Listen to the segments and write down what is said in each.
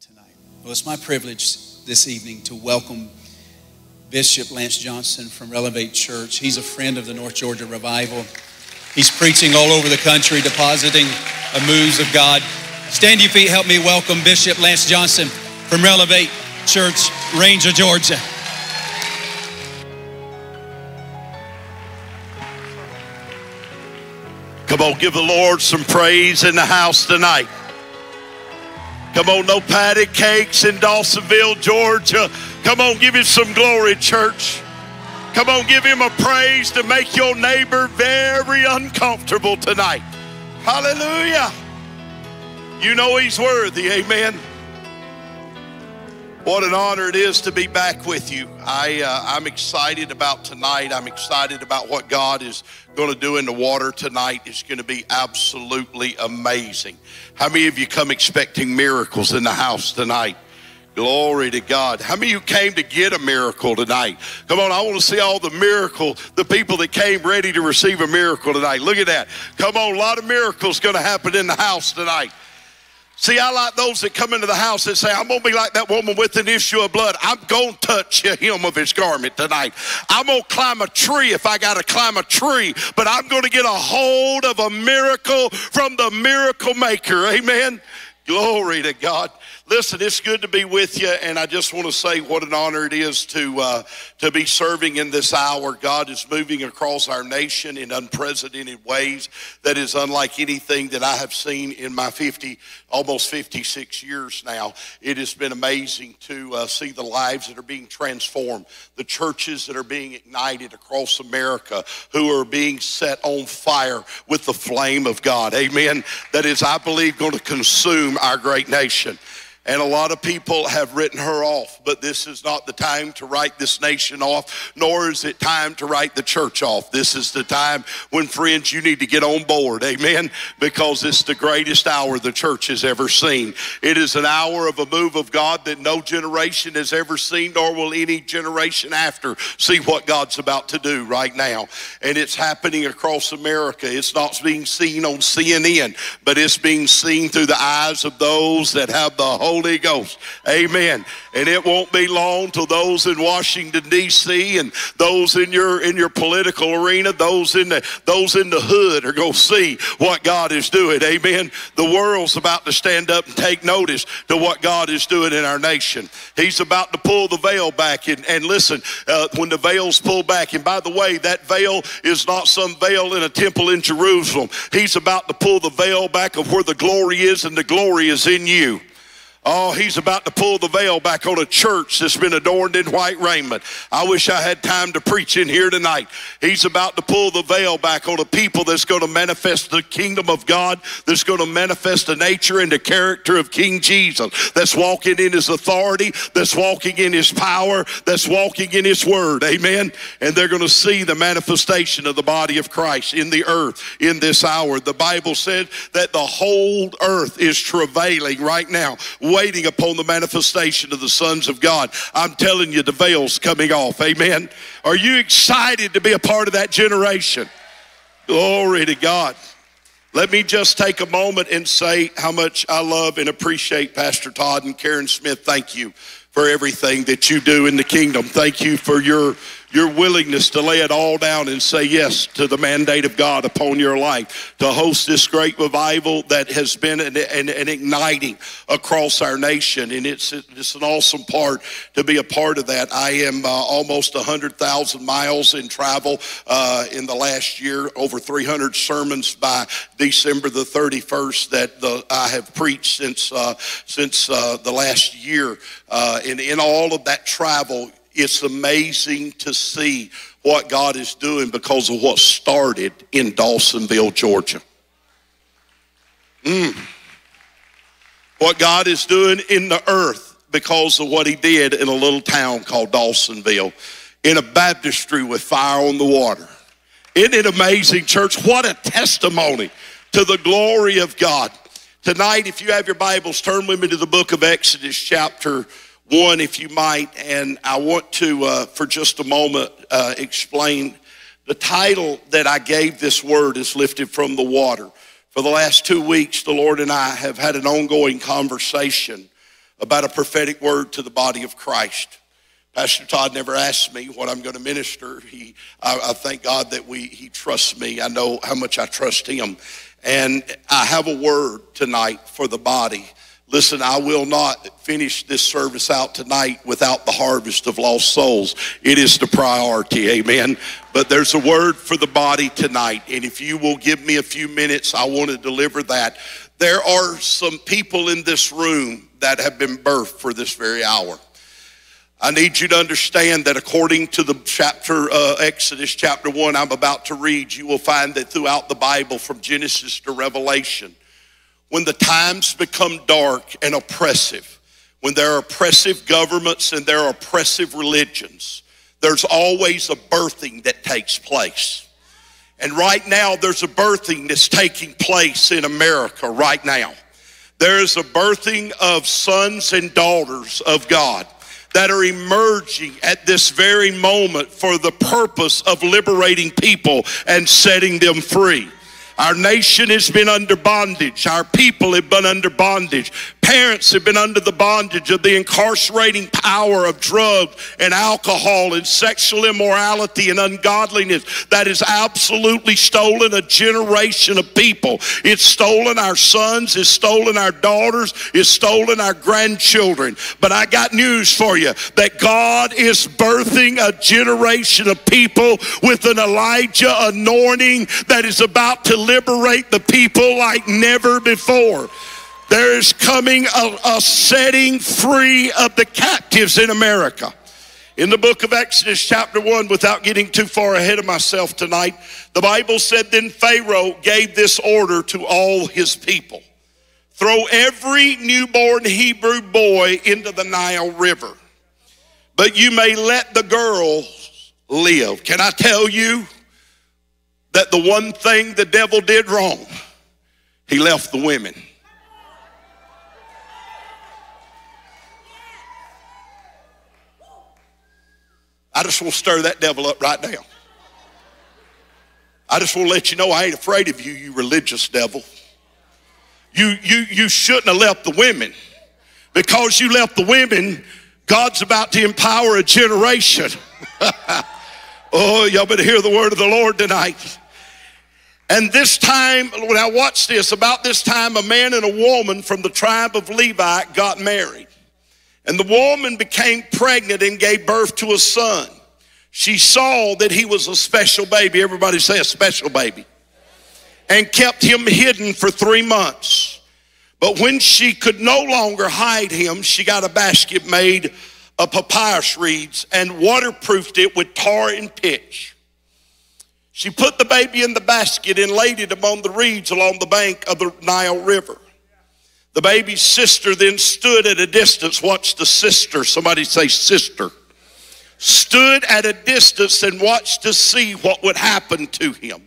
tonight. Well, it's my privilege this evening to welcome Bishop Lance Johnson from Relevate Church. He's a friend of the North Georgia Revival. He's preaching all over the country, depositing the moves of God. Stand your feet, help me welcome Bishop Lance Johnson from Relevate Church, Ranger, Georgia. Come on, give the Lord some praise in the house tonight. Come on, no patty cakes in Dawsonville, Georgia. Come on, give him some glory, church. Come on, give him a praise to make your neighbor very uncomfortable tonight. Hallelujah. You know he's worthy, amen. What an honor it is to be back with you. I, uh, I'm excited about tonight. I'm excited about what God is going to do in the water tonight. It's going to be absolutely amazing. How many of you come expecting miracles in the house tonight? Glory to God. How many of you came to get a miracle tonight? Come on, I want to see all the miracle, the people that came ready to receive a miracle tonight. Look at that. Come on, a lot of miracles going to happen in the house tonight. See, I like those that come into the house and say, I'm going to be like that woman with an issue of blood. I'm going to touch the hem of his garment tonight. I'm going to climb a tree if I got to climb a tree, but I'm going to get a hold of a miracle from the miracle maker. Amen. Glory to God. Listen, it's good to be with you, and I just want to say what an honor it is to uh, to be serving in this hour. God is moving across our nation in unprecedented ways that is unlike anything that I have seen in my 50, almost 56 years now. It has been amazing to uh, see the lives that are being transformed, the churches that are being ignited across America, who are being set on fire with the flame of God. Amen. That is, I believe, going to consume our great nation. And a lot of people have written her off, but this is not the time to write this nation off, nor is it time to write the church off. This is the time when, friends, you need to get on board. Amen. Because it's the greatest hour the church has ever seen. It is an hour of a move of God that no generation has ever seen, nor will any generation after see what God's about to do right now. And it's happening across America. It's not being seen on CNN, but it's being seen through the eyes of those that have the Holy Holy Ghost. Amen. And it won't be long till those in Washington D.C. and those in your in your political arena, those in the those in the hood are going to see what God is doing. Amen. The world's about to stand up and take notice to what God is doing in our nation. He's about to pull the veil back and, and listen. Uh, when the veil's pulled back, and by the way, that veil is not some veil in a temple in Jerusalem. He's about to pull the veil back of where the glory is, and the glory is in you. Oh, he's about to pull the veil back on a church that's been adorned in white raiment. I wish I had time to preach in here tonight. He's about to pull the veil back on a people that's going to manifest the kingdom of God, that's going to manifest the nature and the character of King Jesus, that's walking in his authority, that's walking in his power, that's walking in his word. Amen. And they're going to see the manifestation of the body of Christ in the earth in this hour. The Bible said that the whole earth is travailing right now waiting upon the manifestation of the sons of God. I'm telling you, the veil's coming off. Amen. Are you excited to be a part of that generation? Glory to God. Let me just take a moment and say how much I love and appreciate Pastor Todd and Karen Smith. Thank you for everything that you do in the kingdom. Thank you for your your willingness to lay it all down and say yes to the mandate of God upon your life, to host this great revival that has been an, an, an igniting across our nation. And it's, it's an awesome part to be a part of that. I am uh, almost 100,000 miles in travel uh, in the last year, over 300 sermons by December the 31st that the, I have preached since, uh, since uh, the last year. Uh, and in all of that travel, it's amazing to see what God is doing because of what started in Dawsonville, Georgia. Mm. What God is doing in the earth because of what He did in a little town called Dawsonville, in a baptistry with fire on the water. Isn't it amazing, church? What a testimony to the glory of God. Tonight, if you have your Bibles, turn with me to the book of Exodus, chapter one, if you might, and I want to, uh, for just a moment, uh, explain the title that I gave this word is lifted from the water. For the last two weeks, the Lord and I have had an ongoing conversation about a prophetic word to the body of Christ. Pastor Todd never asked me what I'm going to minister. He, I, I thank God that we, he trusts me. I know how much I trust him. And I have a word tonight for the body. Listen, I will not finish this service out tonight without the harvest of lost souls. It is the priority, amen. But there's a word for the body tonight. And if you will give me a few minutes, I want to deliver that. There are some people in this room that have been birthed for this very hour. I need you to understand that according to the chapter, uh, Exodus chapter 1, I'm about to read, you will find that throughout the Bible, from Genesis to Revelation, when the times become dark and oppressive, when there are oppressive governments and there are oppressive religions, there's always a birthing that takes place. And right now, there's a birthing that's taking place in America right now. There is a birthing of sons and daughters of God that are emerging at this very moment for the purpose of liberating people and setting them free. Our nation has been under bondage. Our people have been under bondage. Parents have been under the bondage of the incarcerating power of drugs and alcohol and sexual immorality and ungodliness that has absolutely stolen a generation of people. It's stolen our sons, it's stolen our daughters, it's stolen our grandchildren. But I got news for you that God is birthing a generation of people with an Elijah anointing that is about to liberate the people like never before. There is coming a, a, setting free of the captives in America. In the book of Exodus, chapter 1, without getting too far ahead of myself tonight, the Bible said then Pharaoh gave this order to all his people throw every newborn Hebrew boy into the Nile River, but you may let the girls live. Can I tell you? that the one thing the devil did wrong, he left the women. I just want to stir that devil up right now. I just want to let you know I ain't afraid of you, you religious devil. You, you, you shouldn't have left the women. Because you left the women, God's about to empower a generation. oh, y'all better hear the word of the Lord tonight. And this time, when I watched this, about this time, a man and a woman from the tribe of Levi got married. And the woman became pregnant and gave birth to a son. She saw that he was a special baby. Everybody say a special baby. And kept him hidden for three months. But when she could no longer hide him, she got a basket made of papyrus reeds and waterproofed it with tar and pitch. She put the baby in the basket and laid it among the reeds along the bank of the Nile River. The baby's sister then stood at a distance. Watch the sister. Somebody say, sister. Stood at a distance and watched to see what would happen to him.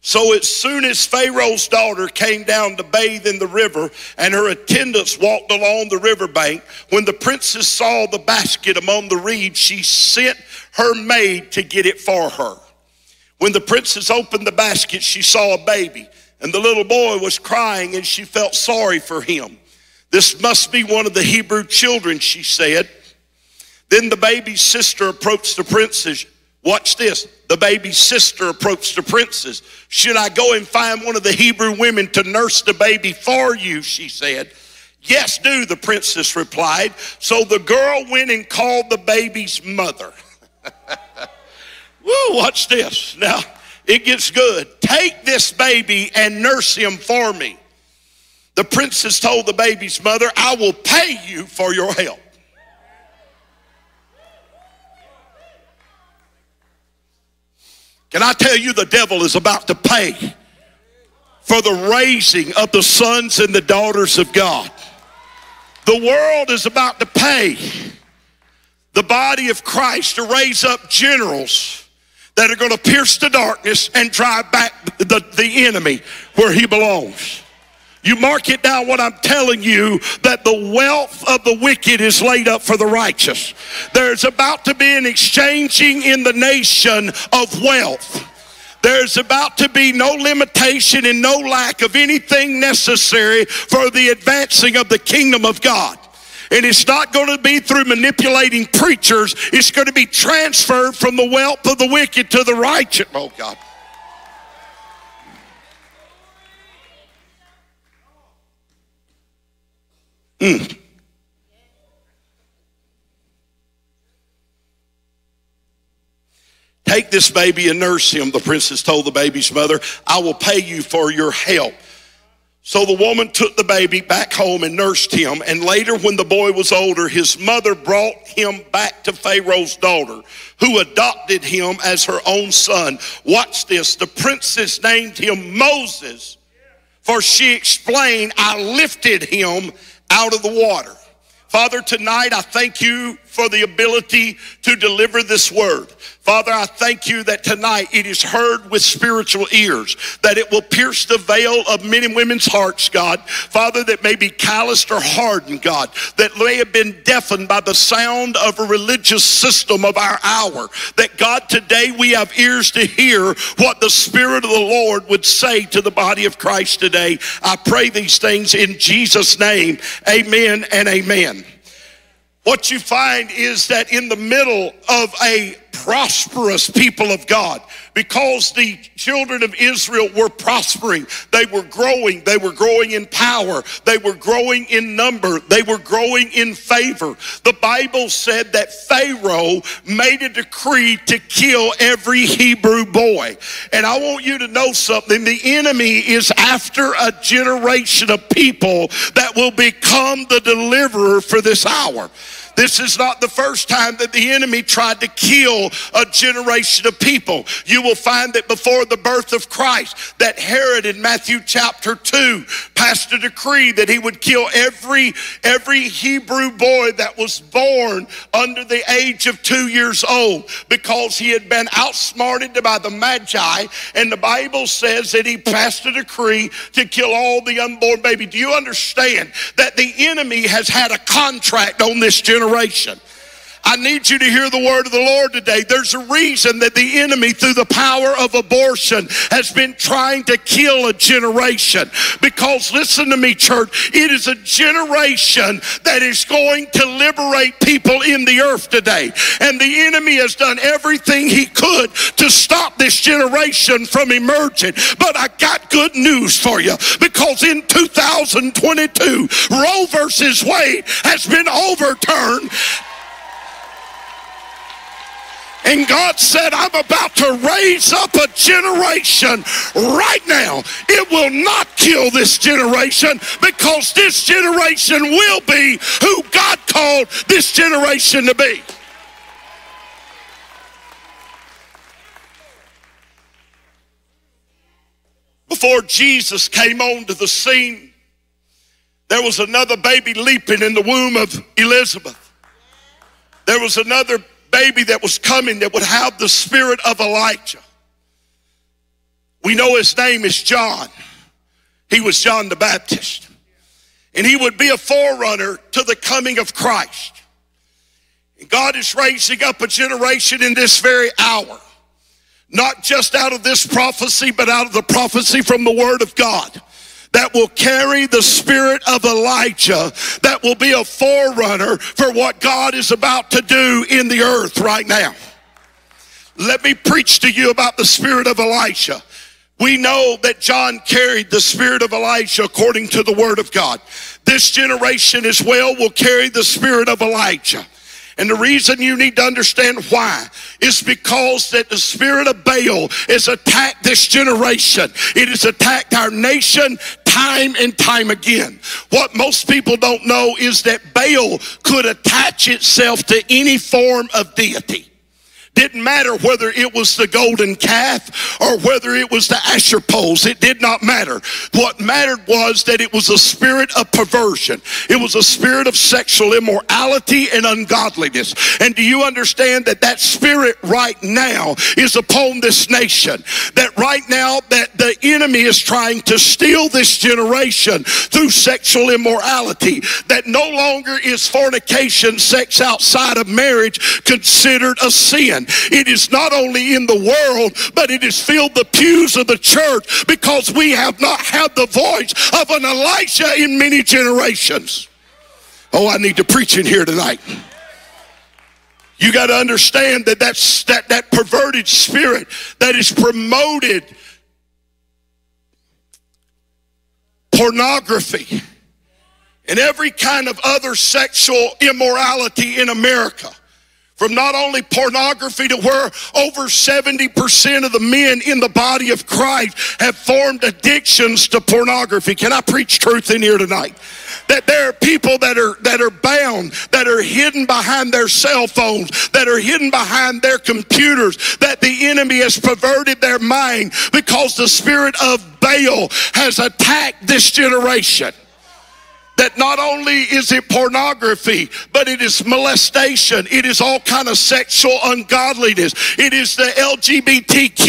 So as soon as Pharaoh's daughter came down to bathe in the river and her attendants walked along the riverbank, when the princess saw the basket among the reeds, she sent her maid to get it for her. When the princess opened the basket, she saw a baby, and the little boy was crying, and she felt sorry for him. This must be one of the Hebrew children, she said. Then the baby's sister approached the princess. Watch this. The baby's sister approached the princess. Should I go and find one of the Hebrew women to nurse the baby for you? She said. Yes, do, the princess replied. So the girl went and called the baby's mother. Woo, watch this. Now, it gets good. Take this baby and nurse him for me. The princess told the baby's mother, I will pay you for your help. Can I tell you the devil is about to pay for the raising of the sons and the daughters of God? The world is about to pay the body of Christ to raise up generals that are going to pierce the darkness and drive back the, the enemy where he belongs. You mark it down what I'm telling you that the wealth of the wicked is laid up for the righteous. There's about to be an exchanging in the nation of wealth. There's about to be no limitation and no lack of anything necessary for the advancing of the kingdom of God. And it's not going to be through manipulating preachers. It's going to be transferred from the wealth of the wicked to the righteous. Oh, God. Mm. Take this baby and nurse him, the princess told the baby's mother. I will pay you for your help. So the woman took the baby back home and nursed him. And later, when the boy was older, his mother brought him back to Pharaoh's daughter, who adopted him as her own son. Watch this. The princess named him Moses, for she explained, I lifted him out of the water. Father, tonight I thank you for the ability to deliver this word. Father, I thank you that tonight it is heard with spiritual ears, that it will pierce the veil of men and women's hearts, God. Father, that may be calloused or hardened, God, that may have been deafened by the sound of a religious system of our hour. That God, today we have ears to hear what the Spirit of the Lord would say to the body of Christ today. I pray these things in Jesus' name. Amen and amen. What you find is that in the middle of a prosperous people of God because the children of Israel were prospering. They were growing. They were growing in power. They were growing in number. They were growing in favor. The Bible said that Pharaoh made a decree to kill every Hebrew boy. And I want you to know something. The enemy is after a generation of people that will become the deliverer for this hour. This is not the first time that the enemy tried to kill a generation of people. You will find that before the birth of Christ, that Herod in Matthew chapter 2 passed a decree that he would kill every every Hebrew boy that was born under the age of 2 years old because he had been outsmarted by the magi and the Bible says that he passed a decree to kill all the unborn baby. Do you understand that the enemy has had a contract on this generation? I need you to hear the word of the Lord today. There's a reason that the enemy, through the power of abortion, has been trying to kill a generation. Because, listen to me, church, it is a generation that is going to liberate people in the earth today. And the enemy has done everything he could to stop this generation from emerging. But I got good news for you because in 2022, Roe versus Wade has been overturned and God said, I'm about to raise up a generation right now. It will not kill this generation because this generation will be who God called this generation to be. Before Jesus came onto the scene, there was another baby leaping in the womb of Elizabeth. There was another baby that was coming that would have the spirit of Elijah. We know his name is John. He was John the Baptist. And he would be a forerunner to the coming of Christ. And God is raising up a generation in this very hour, not just out of this prophecy, but out of the prophecy from the Word of God that will carry the spirit of Elijah, that will be a forerunner for what God is about to do in the earth right now. Let me preach to you about the spirit of Elijah. We know that John carried the spirit of Elijah according to the word of God. This generation as well will carry the spirit of Elijah. And the reason you need to understand why is because that the spirit of Baal has attacked this generation. It has attacked our nation time and time again. What most people don't know is that Baal could attach itself to any form of deity. Didn't matter whether it was the golden calf or whether it was the Asherah poles. It did not matter. What mattered was that it was a spirit of perversion. It was a spirit of sexual immorality and ungodliness. And do you understand that that spirit right now is upon this nation? That right now that the enemy is trying to steal this generation through sexual immorality. That no longer is fornication, sex outside of marriage, considered a sin. It is not only in the world, but it has filled the pews of the church because we have not had the voice of an Elijah in many generations. Oh, I need to preach in here tonight. You got to understand that that's, that, that perverted spirit that is promoted pornography and every kind of other sexual immorality in America. From not only pornography to where over 70% of the men in the body of Christ have formed addictions to pornography. Can I preach truth in here tonight? that there are people that are that are bound that are hidden behind their cell phones that are hidden behind their computers that the enemy has perverted their mind because the spirit of Baal has attacked this generation that not only is it pornography but it is molestation. It is all kind of sexual ungodliness. It is the lgbtq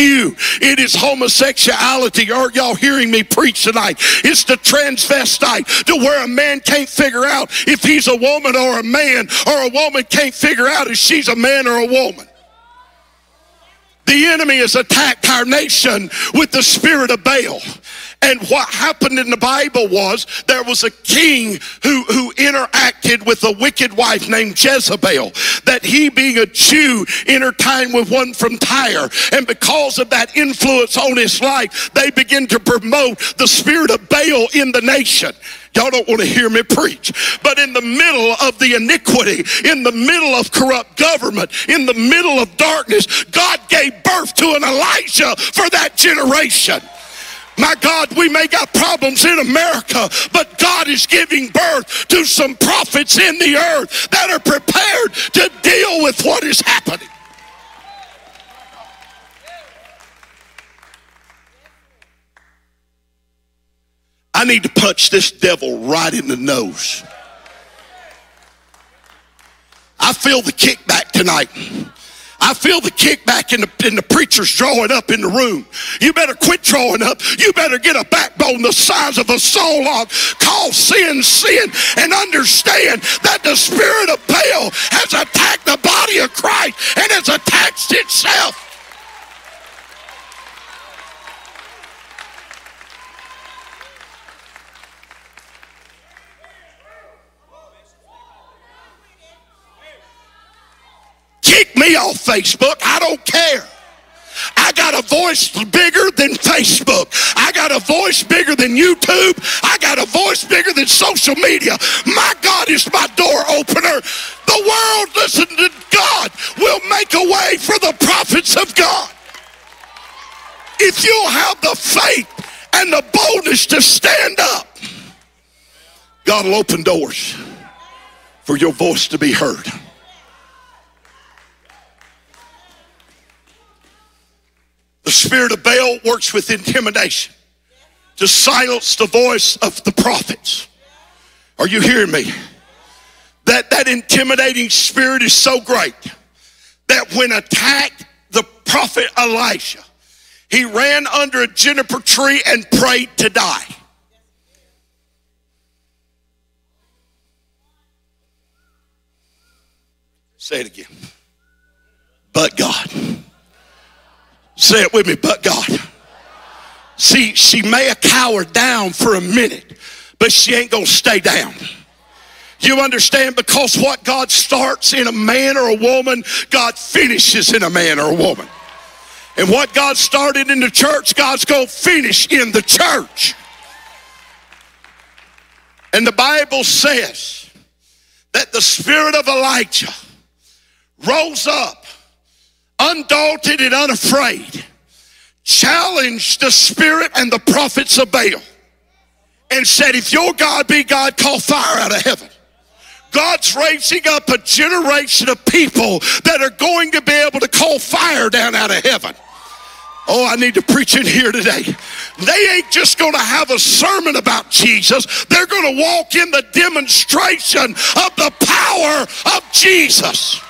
it is homosexuality. Are y'all hearing me preach tonight? It's the transvestite to where a man can't figure out if he's a woman or a man or a woman can't figure out if she's a man or a woman. The enemy has attacked our nation with the spirit of Baal. And what happened in the Bible was there was a king who, who interacted with a wicked wife named Jezebel. That he, being a Jew, entertained with one from Tyre. And because of that influence on his life, they begin to promote the spirit of Baal in the nation. Y'all don't want to hear me preach. But in the middle of the iniquity, in the middle of corrupt government, in the middle of darkness, God gave birth to an Elijah for that generation. My God, we may got problems in America, but God is giving birth to some prophets in the earth that are prepared to deal with what is happening. I need to punch this devil right in the nose. I feel the kickback tonight. I feel the kickback in the, in the preachers drawing up in the room. You better quit drawing up. You better get a backbone the size of a saw log. Call sin sin and understand that the spirit of Baal has attacked the body of Christ and has attached itself. Kick me off Facebook. I don't care. I got a voice bigger than Facebook. I got a voice bigger than YouTube. I got a voice bigger than social media. My God is my door opener. The world, listen to God, will make a way for the prophets of God. If you'll have the faith and the boldness to stand up, God will open doors for your voice to be heard. Spirit of Baal works with intimidation to silence the voice of the prophets. Are you hearing me? That that intimidating spirit is so great that when attacked the prophet Elijah, he ran under a juniper tree and prayed to die. Say it again. But God. Say it with me, but God. See, she may have cowered down for a minute, but she ain't to stay down. You understand? Because what God starts in a man or a woman, God finishes in a man or a woman. And what God started in the church, God's going to finish in the church. And the Bible says that the spirit of Elijah rose up undaunted and unafraid, challenged the spirit and the prophets of Baal and said, If your God be God, call fire out of heaven. God's raising up a generation of people that are going to be able to call fire down out of heaven. Oh, I need to preach in here today. They ain't just going to have a sermon about Jesus. They're going to walk in the demonstration of the power of Jesus.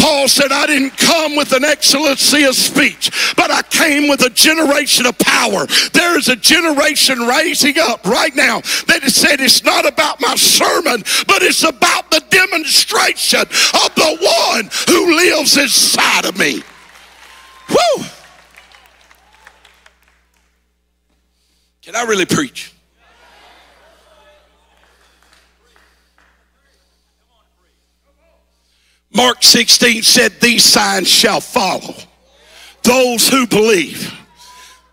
Paul said, I didn't come with an excellency of speech, but I came with a generation of power. There is a generation raising up right now that said it's not about my sermon, but it's about the demonstration of the one who lives inside of me. Woo! Can I really preach? Mark 16 said, These signs shall follow those who believe.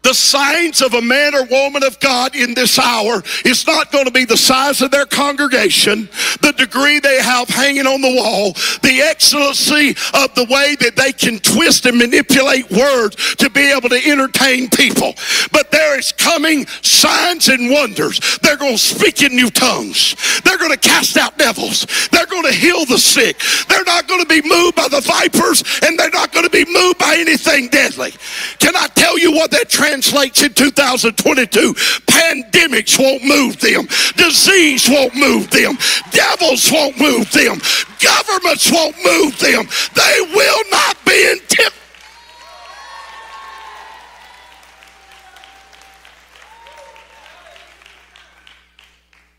The signs of a man or woman of God in this hour is not going to be the size of their congregation, the degree they have hanging on the wall, the excellency of the way that they can twist and manipulate words to be able to entertain people. But there is coming signs and wonders. They're going to speak in new tongues. They're going to cast out devils. They're going to heal the sick. They're not going to be moved by the vipers and they're not going to be moved by anything deadly. Can I tell you what that translates? Translates in 2022. Pandemics won't move them. Disease won't move them. Devils won't move them. Governments won't move them. They will not be intimidated.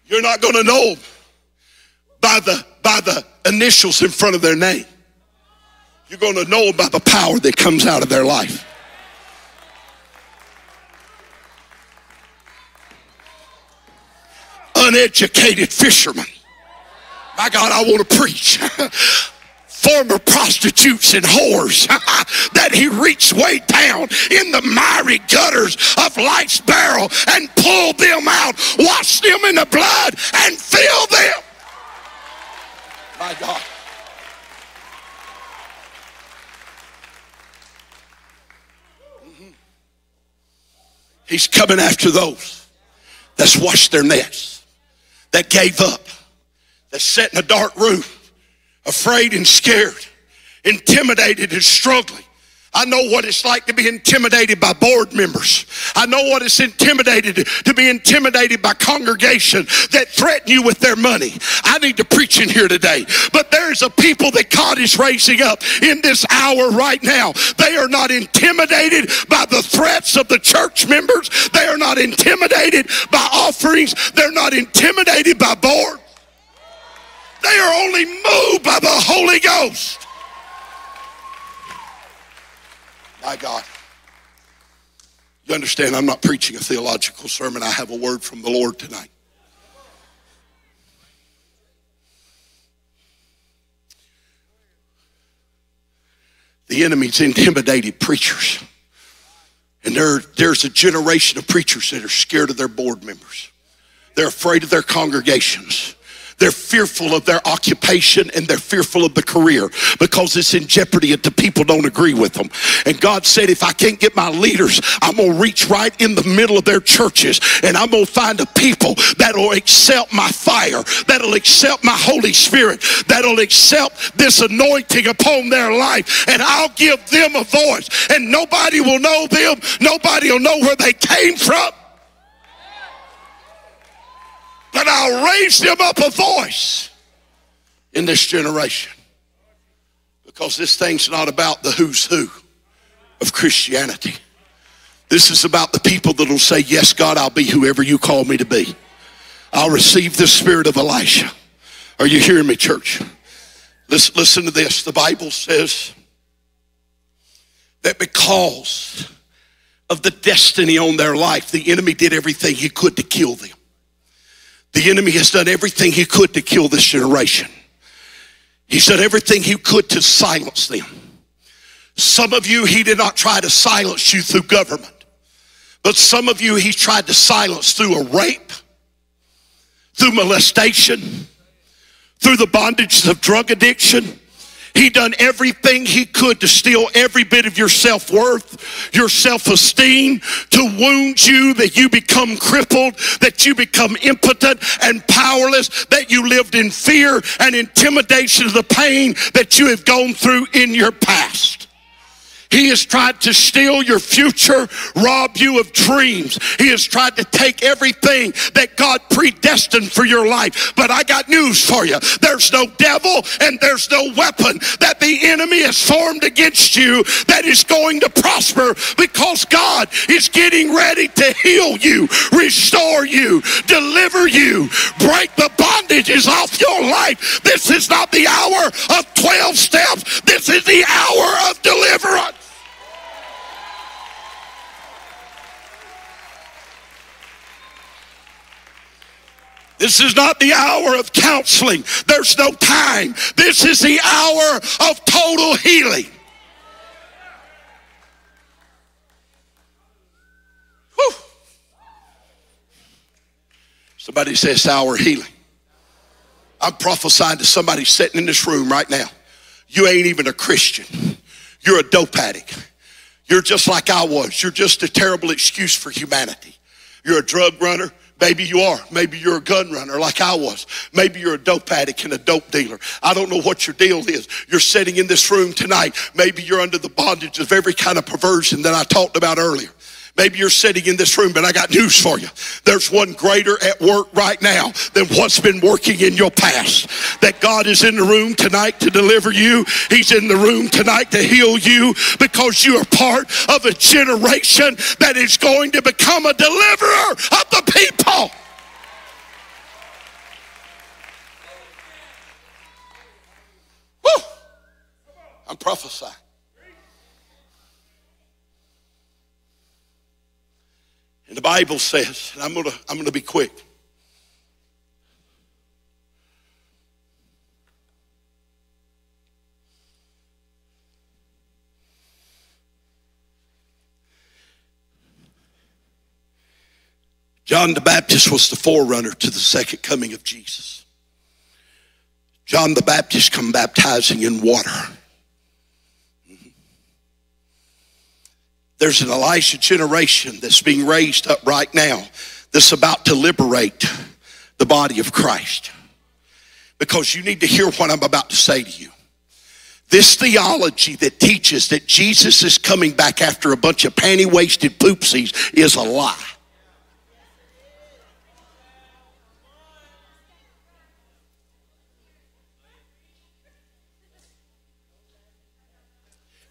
You're not going to know by the by the initials in front of their name. You're going to know by the power that comes out of their life. Uneducated fishermen. My God, I want to preach. Former prostitutes and whores that he reached way down in the miry gutters of life's barrel and pulled them out, washed them in the blood, and filled them. My God. Mm-hmm. He's coming after those that's washed their nets that gave up, that sat in a dark room, afraid and scared, intimidated and struggling. I know what it's like to be intimidated by board members. I know what it's intimidated to be intimidated by congregation that threaten you with their money. I need to preach in here today. But there's a people that God is raising up in this hour right now. They are not intimidated by the threats of the church members. They are not intimidated by offerings. They're not intimidated by board. They are only moved by the Holy Ghost. My God. You understand, I'm not preaching a theological sermon. I have a word from the Lord tonight. The enemy's intimidated preachers. And there, there's a generation of preachers that are scared of their board members. They're afraid of their congregations. They're fearful of their occupation and they're fearful of the career because it's in jeopardy if the people don't agree with them. And God said, if I can't get my leaders, I'm going to reach right in the middle of their churches and I'm going to find a people that'll accept my fire, that'll accept my Holy Spirit, that'll accept this anointing upon their life. And I'll give them a voice and nobody will know them. Nobody will know where they came from but I'll raise them up a voice in this generation. Because this thing's not about the who's who of Christianity. This is about the people that'll say, Yes, God, I'll be whoever you call me to be. I'll receive the spirit of Elijah. Are you hearing me, church? Listen, listen to this. The Bible says that because of the destiny on their life, the enemy did everything he could to kill them. The enemy has done everything he could to kill this generation. He's done everything he could to silence them. Some of you, he did not try to silence you through government. But some of you, he tried to silence through a rape, through molestation, through the bondages of drug addiction, he done everything he could to steal every bit of your self-worth, your self-esteem, to wound you that you become crippled, that you become impotent and powerless, that you lived in fear and intimidation of the pain that you have gone through in your past. He has tried to steal your future, rob you of dreams. He has tried to take everything that God predestined for your life. But I got news for you. There's no devil and there's no weapon that the enemy has formed against you that is going to prosper because God is getting ready to heal you, restore you, deliver you, break the bondages off your life. This is not the hour of 12 steps. This is the hour of deliverance. This is not the hour of counseling. There's no time. This is the hour of total healing. Whew. Somebody says hour healing. I'm prophesying to somebody sitting in this room right now. You ain't even a Christian. You're a dope addict. You're just like I was. You're just a terrible excuse for humanity. You're a drug runner. Maybe you are. Maybe you're a gun runner like I was. Maybe you're a dope addict and a dope dealer. I don't know what your deal is. You're sitting in this room tonight. Maybe you're under the bondage of every kind of perversion that I talked about earlier. Maybe you're sitting in this room, but I got news for you. There's one greater at work right now than what's been working in your past. That God is in the room tonight to deliver you. He's in the room tonight to heal you because you are part of a generation that is going to become a deliverer of the people. Woo! I'm prophesying. And the Bible says, and I'm gonna, I'm gonna be quick. John the Baptist was the forerunner to the second coming of Jesus. John the Baptist come baptizing in water. There's an Elijah generation that's being raised up right now that's about to liberate the body of Christ. Because you need to hear what I'm about to say to you. This theology that teaches that Jesus is coming back after a bunch of panty waisted poopsies is a lie.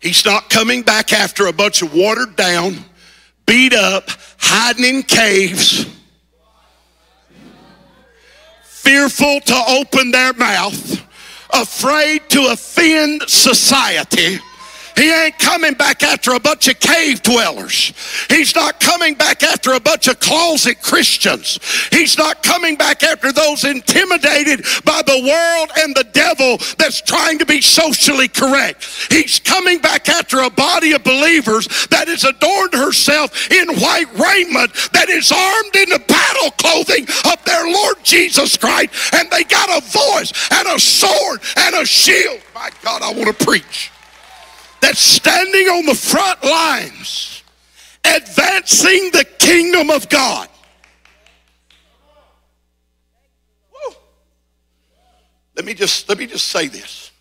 He's not coming back after a bunch of watered down, beat up, hiding in caves, fearful to open their mouth, afraid to offend society he ain't coming back after a bunch of cave dwellers. He's not coming back after a bunch of closet Christians. He's not coming back after those intimidated by the world and the devil that's trying to be socially correct. He's coming back after a body of believers that has adorned herself in white raiment, that is armed in the battle clothing of their Lord Jesus Christ, and they got a voice and a sword and a shield. My God, I want to preach that's standing on the front lines advancing the kingdom of God. Let me just let me just say this.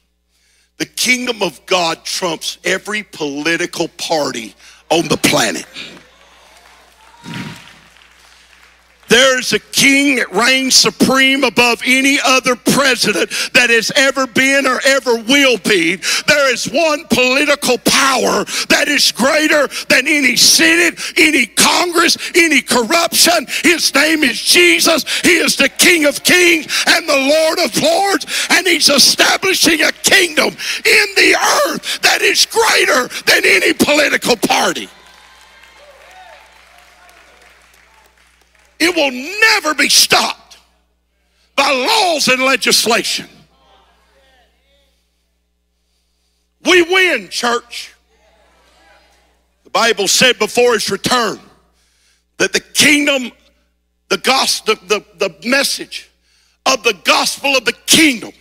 The kingdom of God trumps every political party on the planet. There's a king that reigns supreme above any other president that has ever been or ever will be. There is one political power that is greater than any Senate, any Congress, any corruption. His name is Jesus. He is the King of kings and the Lord of lords, and he's establishing a kingdom in the earth that is greater than any political party. It will never be stopped by laws and legislation. We win, church. The Bible said before his return that the kingdom, the gospel, the, the, message of the gospel of the kingdom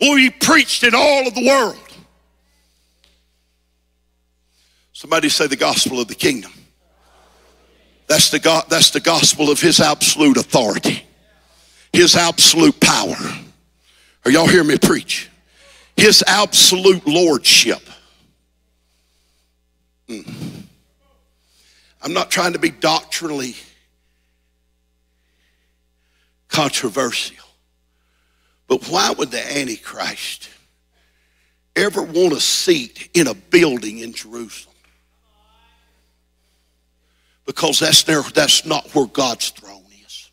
will be preached in all of the world. Somebody say the gospel of the kingdom. That's the, God, that's the gospel of his absolute authority, his absolute power. Are y'all hearing me preach? His absolute lordship. Mm. I'm not trying to be doctrinally controversial, but why would the Antichrist ever want a seat in a building in Jerusalem? Because that's, there, that's not where God's throne is.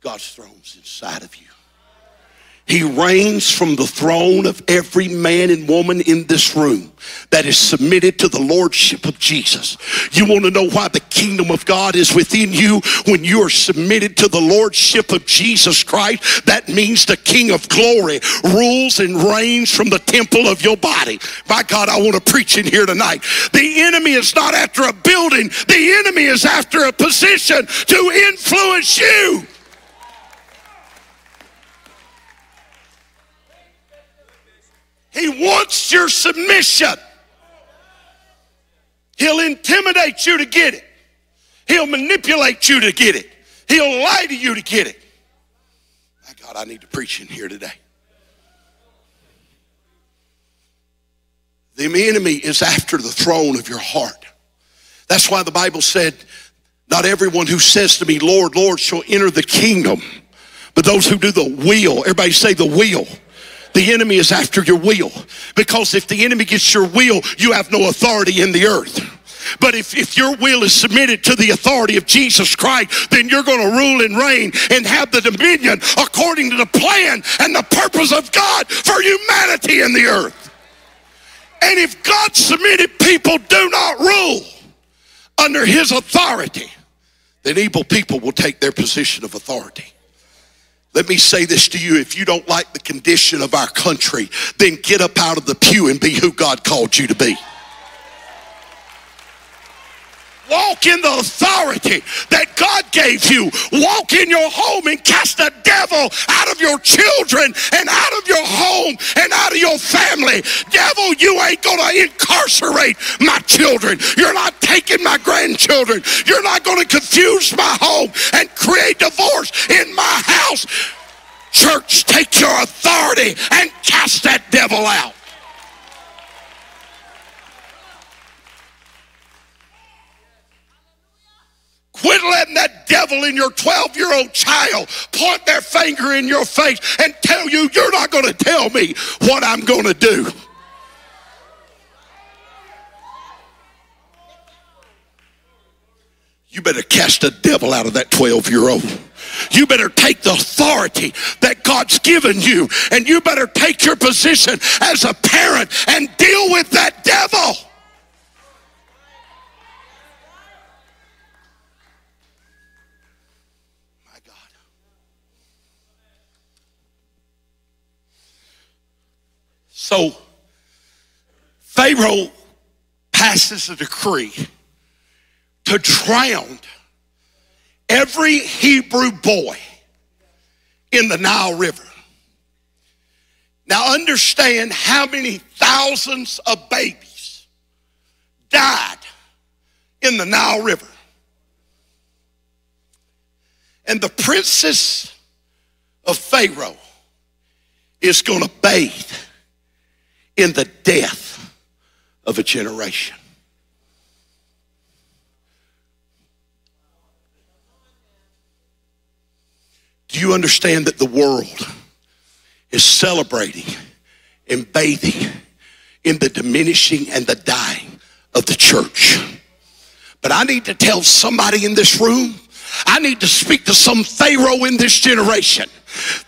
God's throne's inside of you. He reigns from the throne of every man and woman in this room that is submitted to the lordship of Jesus. You want to know why the kingdom of God is within you when you are submitted to the lordship of Jesus Christ? That means the King of glory rules and reigns from the temple of your body. My God, I want to preach in here tonight. The enemy is not after a building, the enemy is after a position to influence you. He wants your submission. He'll intimidate you to get it. He'll manipulate you to get it. He'll lie to you to get it. My God, I need to preach in here today. The enemy is after the throne of your heart. That's why the Bible said, Not everyone who says to me, Lord, Lord, shall enter the kingdom, but those who do the will. Everybody say the will the enemy is after your will. Because if the enemy gets your will, you have no authority in the earth. But if, if your will is submitted to the authority of Jesus Christ, then you're going to rule and reign and have the dominion according to the plan and the purpose of God for humanity in the earth. And if God submitted people do not rule under his authority, then evil people will take their position of authority. Let me say this to you. If you don't like the condition of our country, then get up out of the pew and be who God called you to be. Walk in the authority that God gave you. Walk in your home and cast the devil out of your children and out of your home and out of your family. Devil, you ain't going to incarcerate my children. You're not taking my grandchildren. You're not going to confuse my home and create divorce in my house. Church, take your authority and cast that devil out. Quit letting that devil in your 12 year old child point their finger in your face and tell you, you're not going to tell me what I'm going to do. You better cast the devil out of that 12 year old. You better take the authority that God's given you and you better take your position as a parent and deal with that devil. So Pharaoh passes a decree to drown every Hebrew boy in the Nile River. Now, understand how many thousands of babies died in the Nile River. And the princess of Pharaoh is going to bathe in the death of a generation. Do you understand that the world is celebrating and bathing in the diminishing and the dying of the church? But I need to tell somebody in this room, I need to speak to some Pharaoh in this generation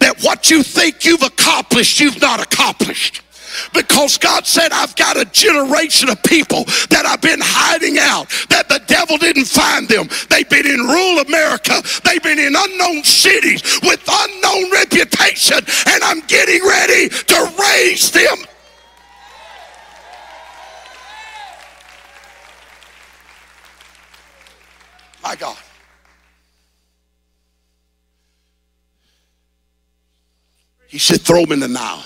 that what you think you've accomplished, you've not accomplished because God said, I've got a generation of people that I've been hiding out, that the devil didn't find them. They've been in rural America, they've been in unknown cities with unknown reputation, and I'm getting ready to raise them. My God. He said, throw them in the Nile.